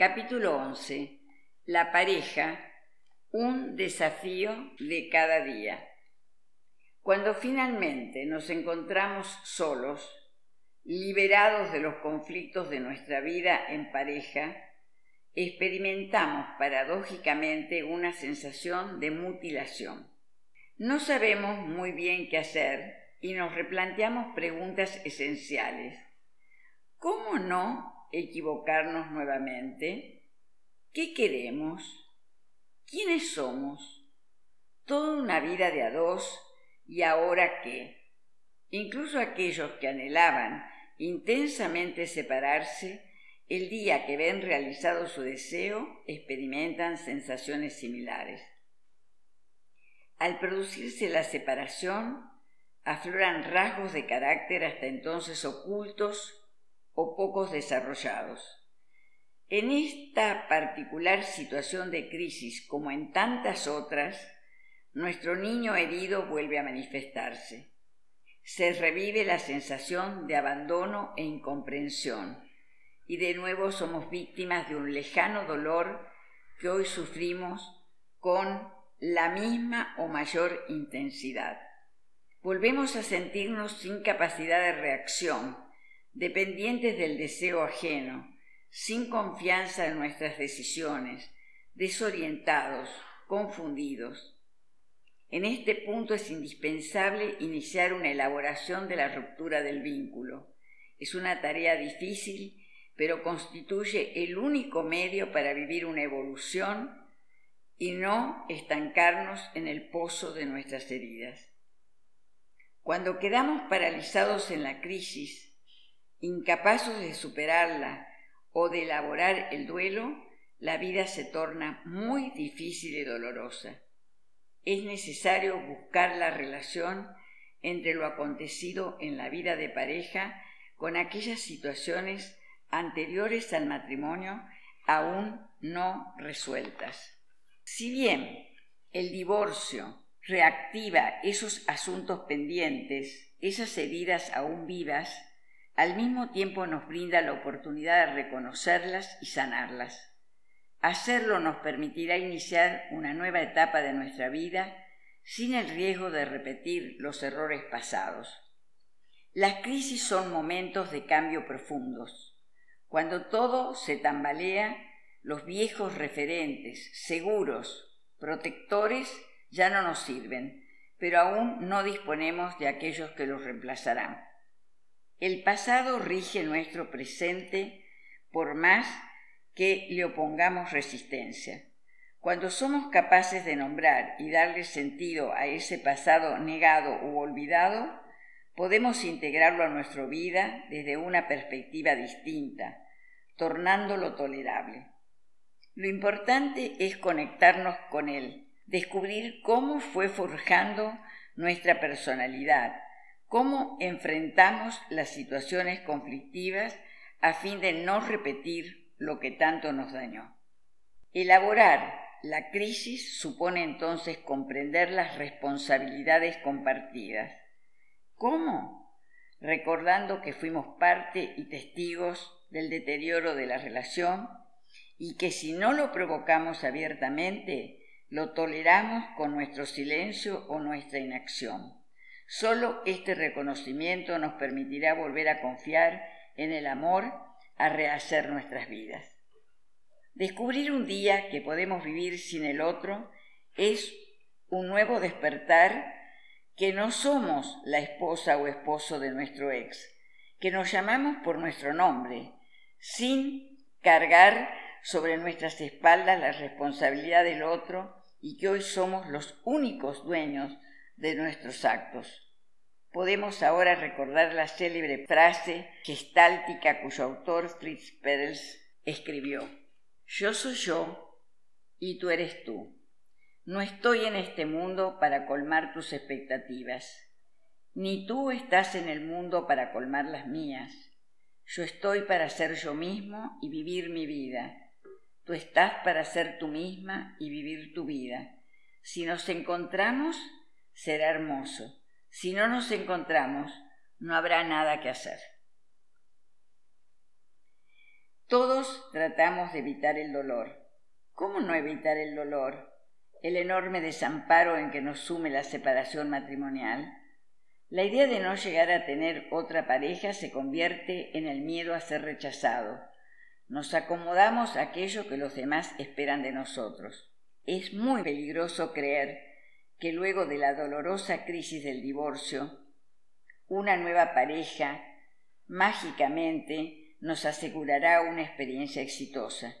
Capítulo 11. La pareja, un desafío de cada día. Cuando finalmente nos encontramos solos, liberados de los conflictos de nuestra vida en pareja, experimentamos paradójicamente una sensación de mutilación. No sabemos muy bien qué hacer y nos replanteamos preguntas esenciales. ¿Cómo no equivocarnos nuevamente? ¿Qué queremos? ¿Quiénes somos? Toda una vida de a dos y ahora qué? Incluso aquellos que anhelaban intensamente separarse, el día que ven realizado su deseo, experimentan sensaciones similares. Al producirse la separación, afloran rasgos de carácter hasta entonces ocultos o pocos desarrollados. En esta particular situación de crisis, como en tantas otras, nuestro niño herido vuelve a manifestarse. Se revive la sensación de abandono e incomprensión, y de nuevo somos víctimas de un lejano dolor que hoy sufrimos con la misma o mayor intensidad. Volvemos a sentirnos sin capacidad de reacción, dependientes del deseo ajeno, sin confianza en nuestras decisiones, desorientados, confundidos. En este punto es indispensable iniciar una elaboración de la ruptura del vínculo. Es una tarea difícil, pero constituye el único medio para vivir una evolución y no estancarnos en el pozo de nuestras heridas. Cuando quedamos paralizados en la crisis, Incapaces de superarla o de elaborar el duelo, la vida se torna muy difícil y dolorosa. Es necesario buscar la relación entre lo acontecido en la vida de pareja con aquellas situaciones anteriores al matrimonio aún no resueltas. Si bien el divorcio reactiva esos asuntos pendientes, esas heridas aún vivas, al mismo tiempo nos brinda la oportunidad de reconocerlas y sanarlas. Hacerlo nos permitirá iniciar una nueva etapa de nuestra vida sin el riesgo de repetir los errores pasados. Las crisis son momentos de cambio profundos. Cuando todo se tambalea, los viejos referentes, seguros, protectores, ya no nos sirven, pero aún no disponemos de aquellos que los reemplazarán. El pasado rige nuestro presente por más que le opongamos resistencia. Cuando somos capaces de nombrar y darle sentido a ese pasado negado u olvidado, podemos integrarlo a nuestra vida desde una perspectiva distinta, tornándolo tolerable. Lo importante es conectarnos con él, descubrir cómo fue forjando nuestra personalidad, cómo enfrentamos las situaciones conflictivas a fin de no repetir lo que tanto nos dañó. Elaborar la crisis supone entonces comprender las responsabilidades compartidas. ¿Cómo? Recordando que fuimos parte y testigos del deterioro de la relación y que si no lo provocamos abiertamente, lo toleramos con nuestro silencio o nuestra inacción. Solo este reconocimiento nos permitirá volver a confiar en el amor, a rehacer nuestras vidas. Descubrir un día que podemos vivir sin el otro es un nuevo despertar que no somos la esposa o esposo de nuestro ex, que nos llamamos por nuestro nombre, sin cargar sobre nuestras espaldas la responsabilidad del otro y que hoy somos los únicos dueños de nuestros actos. Podemos ahora recordar la célebre frase gestáltica cuyo autor Fritz Perls escribió. Yo soy yo y tú eres tú. No estoy en este mundo para colmar tus expectativas, ni tú estás en el mundo para colmar las mías. Yo estoy para ser yo mismo y vivir mi vida. Tú estás para ser tú misma y vivir tu vida. Si nos encontramos, será hermoso. Si no nos encontramos, no habrá nada que hacer. Todos tratamos de evitar el dolor. ¿Cómo no evitar el dolor? El enorme desamparo en que nos sume la separación matrimonial. La idea de no llegar a tener otra pareja se convierte en el miedo a ser rechazado. Nos acomodamos a aquello que los demás esperan de nosotros. Es muy peligroso creer que luego de la dolorosa crisis del divorcio, una nueva pareja mágicamente nos asegurará una experiencia exitosa.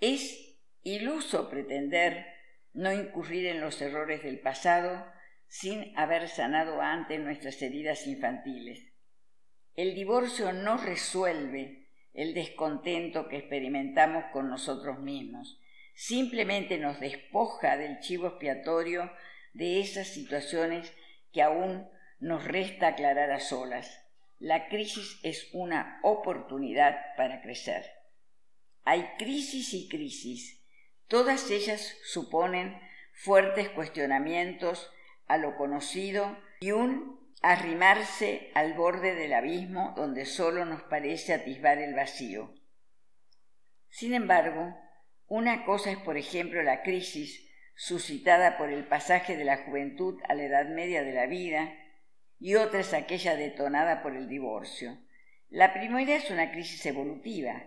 Es iluso pretender no incurrir en los errores del pasado sin haber sanado antes nuestras heridas infantiles. El divorcio no resuelve el descontento que experimentamos con nosotros mismos, simplemente nos despoja del chivo expiatorio de esas situaciones que aún nos resta aclarar a solas. La crisis es una oportunidad para crecer. Hay crisis y crisis. Todas ellas suponen fuertes cuestionamientos a lo conocido y un arrimarse al borde del abismo donde solo nos parece atisbar el vacío. Sin embargo, una cosa es, por ejemplo, la crisis suscitada por el pasaje de la juventud a la edad media de la vida, y otra es aquella detonada por el divorcio. La primera es una crisis evolutiva,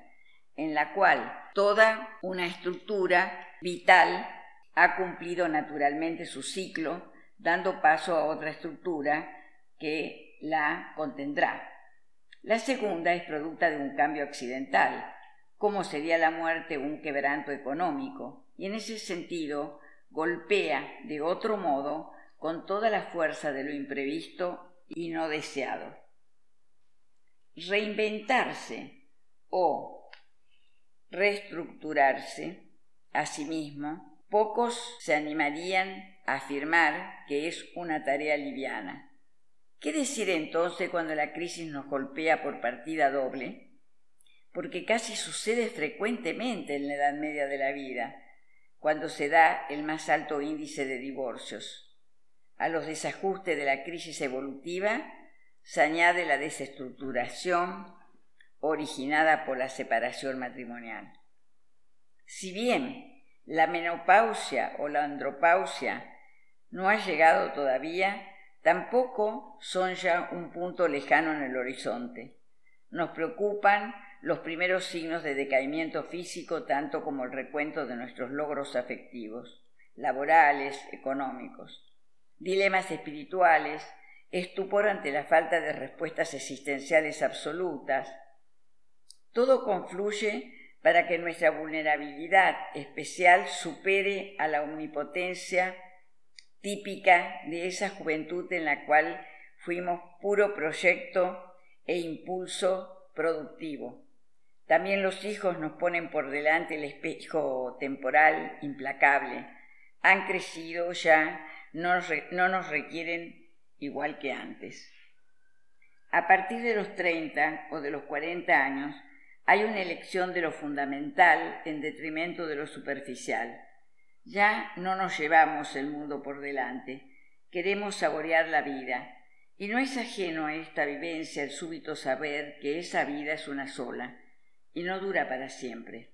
en la cual toda una estructura vital ha cumplido naturalmente su ciclo, dando paso a otra estructura que la contendrá. La segunda es producto de un cambio accidental, como sería la muerte un quebranto económico, y en ese sentido golpea de otro modo con toda la fuerza de lo imprevisto y no deseado. Reinventarse o reestructurarse a sí mismo, pocos se animarían a afirmar que es una tarea liviana. ¿Qué decir entonces cuando la crisis nos golpea por partida doble? Porque casi sucede frecuentemente en la edad media de la vida, cuando se da el más alto índice de divorcios. A los desajustes de la crisis evolutiva se añade la desestructuración originada por la separación matrimonial. Si bien la menopausia o la andropausia no ha llegado todavía, tampoco son ya un punto lejano en el horizonte. Nos preocupan los primeros signos de decaimiento físico tanto como el recuento de nuestros logros afectivos, laborales, económicos, dilemas espirituales, estupor ante la falta de respuestas existenciales absolutas. Todo confluye para que nuestra vulnerabilidad especial supere a la omnipotencia típica de esa juventud en la cual fuimos puro proyecto e impulso productivo. También los hijos nos ponen por delante el espejo temporal implacable. Han crecido ya, no, no nos requieren igual que antes. A partir de los 30 o de los 40 años, hay una elección de lo fundamental en detrimento de lo superficial. Ya no nos llevamos el mundo por delante, queremos saborear la vida, y no es ajeno a esta vivencia el súbito saber que esa vida es una sola, y no dura para siempre.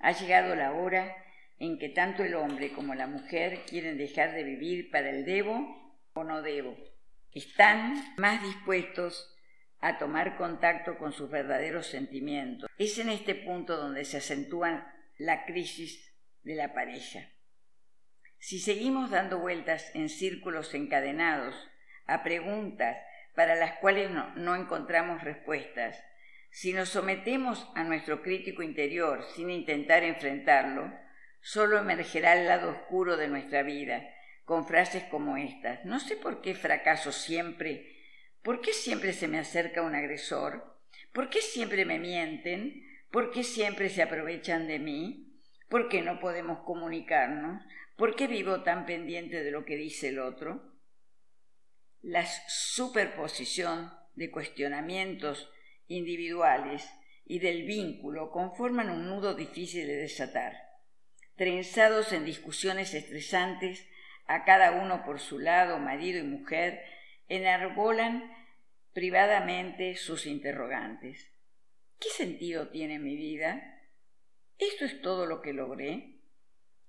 Ha llegado la hora en que tanto el hombre como la mujer quieren dejar de vivir para el debo o no debo. Están más dispuestos a tomar contacto con sus verdaderos sentimientos. Es en este punto donde se acentúa la crisis de la pareja. Si seguimos dando vueltas en círculos encadenados a preguntas para las cuales no, no encontramos respuestas, si nos sometemos a nuestro crítico interior sin intentar enfrentarlo, solo emergerá el lado oscuro de nuestra vida, con frases como estas. No sé por qué fracaso siempre. ¿Por qué siempre se me acerca un agresor? ¿Por qué siempre me mienten? ¿Por qué siempre se aprovechan de mí? ¿Por qué no podemos comunicarnos? ¿Por qué vivo tan pendiente de lo que dice el otro? La superposición de cuestionamientos individuales y del vínculo conforman un nudo difícil de desatar. Trenzados en discusiones estresantes, a cada uno por su lado, marido y mujer, enarbolan privadamente sus interrogantes. ¿Qué sentido tiene mi vida? ¿Esto es todo lo que logré?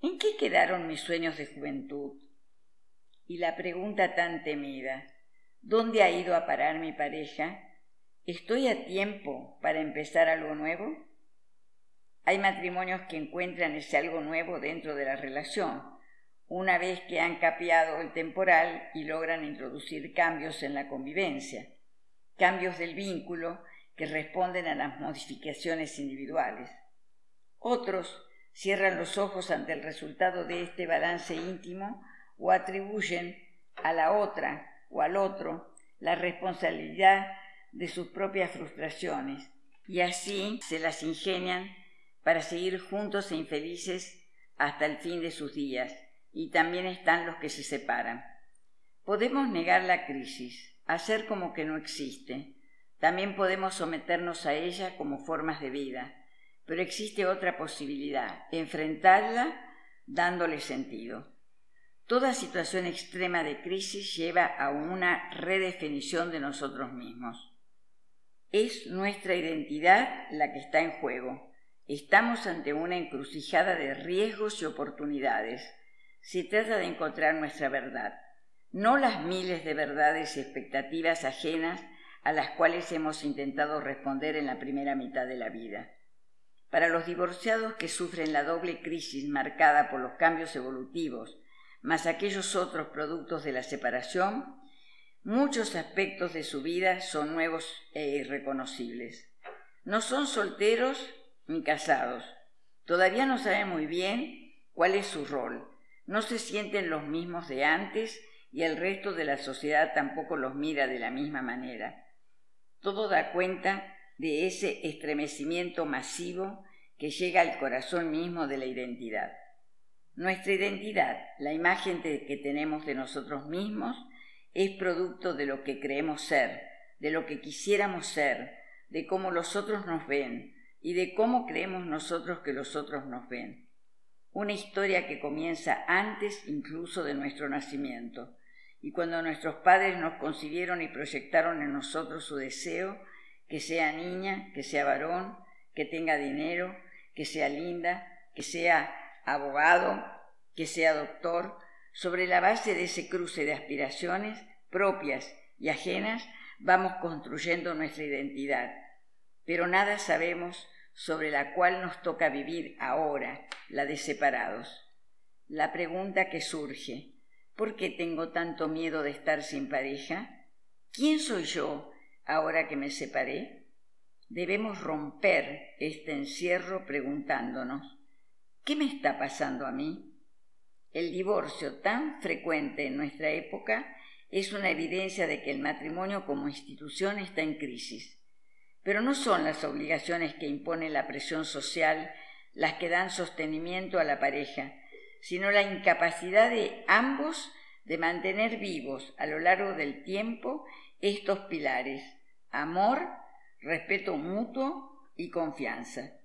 ¿En qué quedaron mis sueños de juventud? Y la pregunta tan temida, ¿dónde ha ido a parar mi pareja? ¿Estoy a tiempo para empezar algo nuevo? Hay matrimonios que encuentran ese algo nuevo dentro de la relación, una vez que han capeado el temporal y logran introducir cambios en la convivencia, cambios del vínculo que responden a las modificaciones individuales. Otros cierran los ojos ante el resultado de este balance íntimo o atribuyen a la otra o al otro la responsabilidad de sus propias frustraciones y así se las ingenian para seguir juntos e infelices hasta el fin de sus días, y también están los que se separan. Podemos negar la crisis, hacer como que no existe, también podemos someternos a ella como formas de vida, pero existe otra posibilidad, enfrentarla dándole sentido. Toda situación extrema de crisis lleva a una redefinición de nosotros mismos. Es nuestra identidad la que está en juego, Estamos ante una encrucijada de riesgos y oportunidades. Se trata de encontrar nuestra verdad, no las miles de verdades y expectativas ajenas a las cuales hemos intentado responder en la primera mitad de la vida. Para los divorciados que sufren la doble crisis marcada por los cambios evolutivos, más aquellos otros productos de la separación, muchos aspectos de su vida son nuevos e irreconocibles. No son solteros ni casados. Todavía no saben muy bien cuál es su rol. No se sienten los mismos de antes y el resto de la sociedad tampoco los mira de la misma manera. Todo da cuenta de ese estremecimiento masivo que llega al corazón mismo de la identidad. Nuestra identidad, la imagen que tenemos de nosotros mismos, es producto de lo que creemos ser, de lo que quisiéramos ser, de cómo los otros nos ven, y de cómo creemos nosotros que los otros nos ven. Una historia que comienza antes incluso de nuestro nacimiento, y cuando nuestros padres nos concibieron y proyectaron en nosotros su deseo, que sea niña, que sea varón, que tenga dinero, que sea linda, que sea abogado, que sea doctor, sobre la base de ese cruce de aspiraciones propias y ajenas, vamos construyendo nuestra identidad. Pero nada sabemos sobre la cual nos toca vivir ahora, la de separados. La pregunta que surge, ¿por qué tengo tanto miedo de estar sin pareja? ¿Quién soy yo ahora que me separé? Debemos romper este encierro preguntándonos, ¿qué me está pasando a mí? El divorcio tan frecuente en nuestra época es una evidencia de que el matrimonio como institución está en crisis. Pero no son las obligaciones que impone la presión social las que dan sostenimiento a la pareja, sino la incapacidad de ambos de mantener vivos a lo largo del tiempo estos pilares, amor, respeto mutuo y confianza.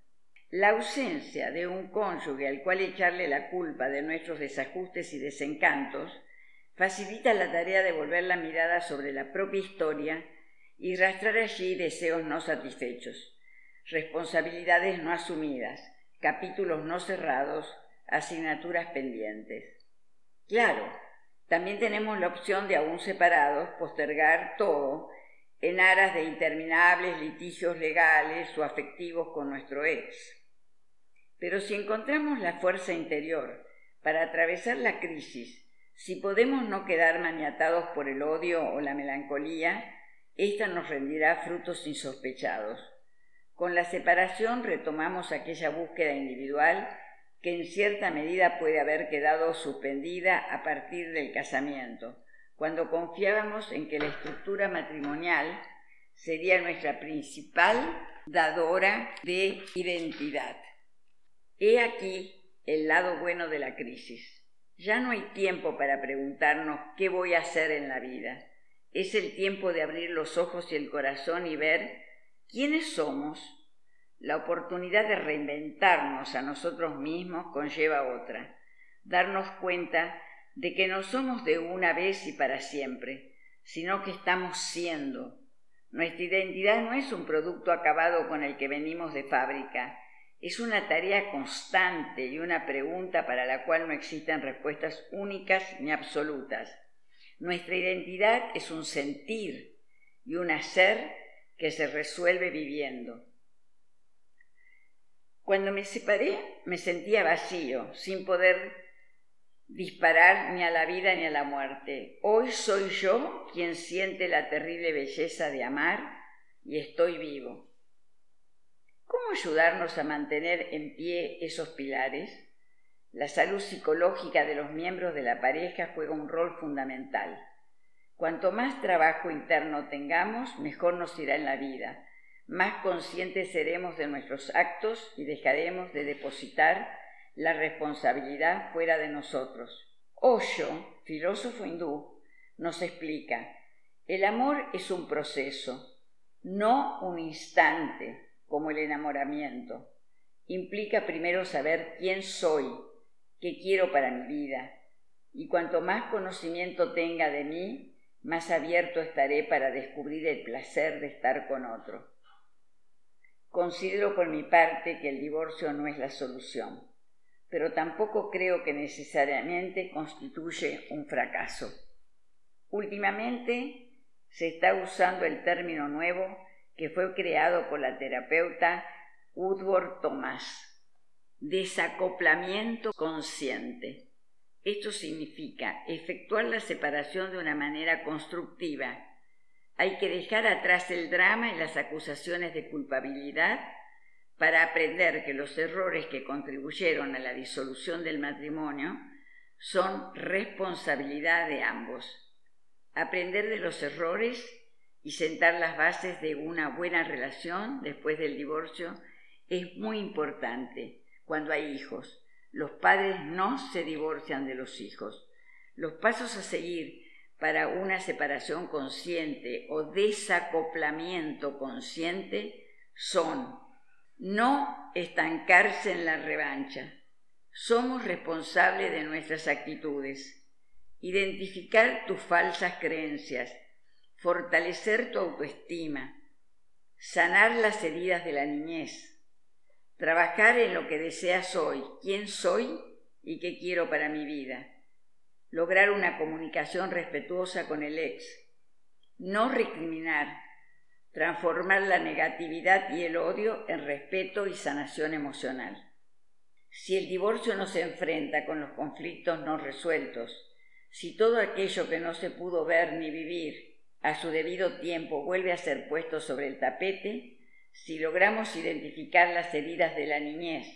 La ausencia de un cónyuge al cual echarle la culpa de nuestros desajustes y desencantos facilita la tarea de volver la mirada sobre la propia historia y rastrar allí deseos no satisfechos, responsabilidades no asumidas, capítulos no cerrados, asignaturas pendientes. Claro, también tenemos la opción de aún separados postergar todo en aras de interminables litigios legales o afectivos con nuestro ex. Pero si encontramos la fuerza interior para atravesar la crisis, si podemos no quedar maniatados por el odio o la melancolía, esta nos rendirá frutos insospechados. Con la separación retomamos aquella búsqueda individual que en cierta medida puede haber quedado suspendida a partir del casamiento, cuando confiábamos en que la estructura matrimonial sería nuestra principal dadora de identidad. He aquí el lado bueno de la crisis. Ya no hay tiempo para preguntarnos qué voy a hacer en la vida. Es el tiempo de abrir los ojos y el corazón y ver quiénes somos. La oportunidad de reinventarnos a nosotros mismos conlleva otra, darnos cuenta de que no somos de una vez y para siempre, sino que estamos siendo. Nuestra identidad no es un producto acabado con el que venimos de fábrica, es una tarea constante y una pregunta para la cual no existen respuestas únicas ni absolutas. Nuestra identidad es un sentir y un hacer que se resuelve viviendo. Cuando me separé me sentía vacío, sin poder disparar ni a la vida ni a la muerte. Hoy soy yo quien siente la terrible belleza de amar y estoy vivo. ¿Cómo ayudarnos a mantener en pie esos pilares? La salud psicológica de los miembros de la pareja juega un rol fundamental. Cuanto más trabajo interno tengamos, mejor nos irá en la vida, más conscientes seremos de nuestros actos y dejaremos de depositar la responsabilidad fuera de nosotros. Osho, filósofo hindú, nos explica, el amor es un proceso, no un instante, como el enamoramiento. Implica primero saber quién soy, qué quiero para mi vida, y cuanto más conocimiento tenga de mí, más abierto estaré para descubrir el placer de estar con otro. Considero por mi parte que el divorcio no es la solución, pero tampoco creo que necesariamente constituye un fracaso. Últimamente se está usando el término nuevo que fue creado por la terapeuta Woodward Thomas. Desacoplamiento consciente. Esto significa efectuar la separación de una manera constructiva. Hay que dejar atrás el drama y las acusaciones de culpabilidad para aprender que los errores que contribuyeron a la disolución del matrimonio son responsabilidad de ambos. Aprender de los errores y sentar las bases de una buena relación después del divorcio es muy importante cuando hay hijos. Los padres no se divorcian de los hijos. Los pasos a seguir para una separación consciente o desacoplamiento consciente son no estancarse en la revancha. Somos responsables de nuestras actitudes. Identificar tus falsas creencias fortalecer tu autoestima, sanar las heridas de la niñez, trabajar en lo que deseas hoy, quién soy y qué quiero para mi vida, lograr una comunicación respetuosa con el ex, no recriminar, transformar la negatividad y el odio en respeto y sanación emocional. Si el divorcio no se enfrenta con los conflictos no resueltos, si todo aquello que no se pudo ver ni vivir a su debido tiempo vuelve a ser puesto sobre el tapete si logramos identificar las heridas de la niñez,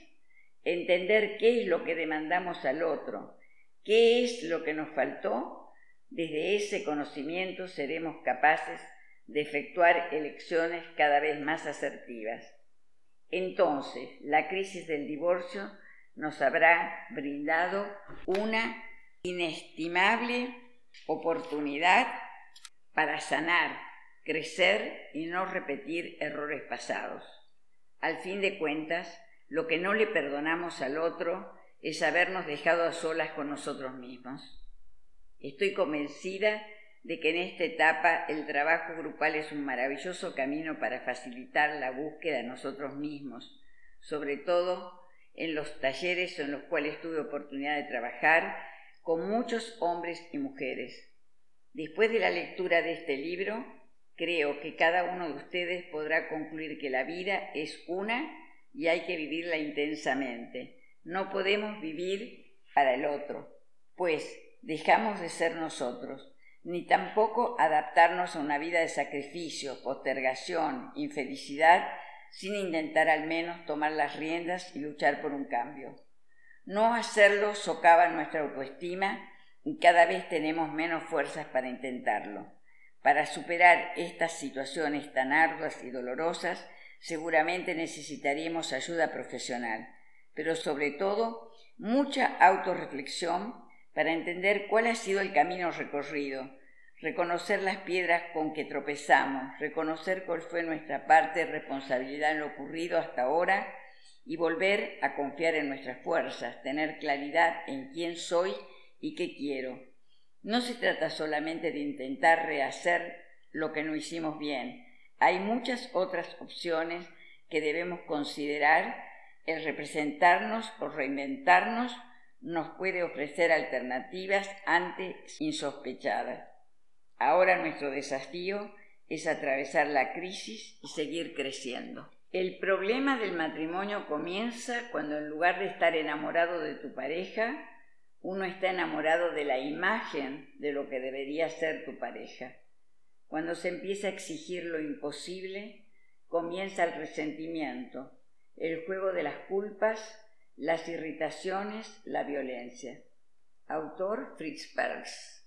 entender qué es lo que demandamos al otro, qué es lo que nos faltó, desde ese conocimiento seremos capaces de efectuar elecciones cada vez más asertivas. Entonces, la crisis del divorcio nos habrá brindado una inestimable oportunidad para sanar, crecer y no repetir errores pasados. Al fin de cuentas, lo que no le perdonamos al otro es habernos dejado a solas con nosotros mismos. Estoy convencida de que en esta etapa el trabajo grupal es un maravilloso camino para facilitar la búsqueda de nosotros mismos, sobre todo en los talleres en los cuales tuve oportunidad de trabajar con muchos hombres y mujeres Después de la lectura de este libro, creo que cada uno de ustedes podrá concluir que la vida es una y hay que vivirla intensamente. No podemos vivir para el otro, pues dejamos de ser nosotros, ni tampoco adaptarnos a una vida de sacrificio, postergación, infelicidad, sin intentar al menos tomar las riendas y luchar por un cambio. No hacerlo socava nuestra autoestima cada vez tenemos menos fuerzas para intentarlo. Para superar estas situaciones tan arduas y dolorosas, seguramente necesitaríamos ayuda profesional, pero sobre todo mucha autorreflexión para entender cuál ha sido el camino recorrido, reconocer las piedras con que tropezamos, reconocer cuál fue nuestra parte de responsabilidad en lo ocurrido hasta ahora y volver a confiar en nuestras fuerzas, tener claridad en quién soy y qué quiero. No se trata solamente de intentar rehacer lo que no hicimos bien, Hay muchas otras opciones que debemos considerar. El representarnos o reinventarnos nos puede ofrecer alternativas antes insospechadas. Ahora nuestro desafío es atravesar la crisis y seguir creciendo. El problema del matrimonio comienza cuando en lugar de estar enamorado de tu pareja, uno está enamorado de la imagen de lo que debería ser tu pareja. Cuando se empieza a exigir lo imposible, comienza el resentimiento, el juego de las culpas, las irritaciones, la violencia. Autor Fritz Perls.